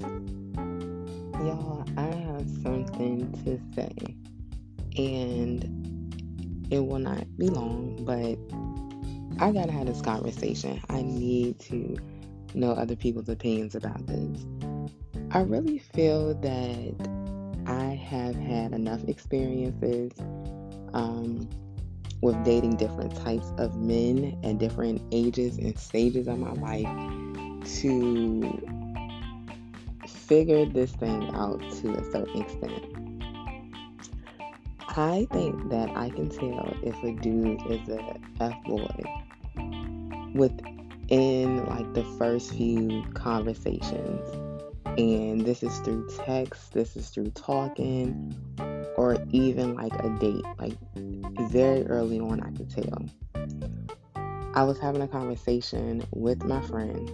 Y'all, I have something to say, and it will not be long, but I gotta have this conversation. I need to know other people's opinions about this. I really feel that I have had enough experiences um, with dating different types of men at different ages and stages of my life to figure this thing out to a certain extent. I think that I can tell if a dude is a F boy within like the first few conversations. And this is through text, this is through talking, or even like a date. Like very early on, I could tell. I was having a conversation with my friend.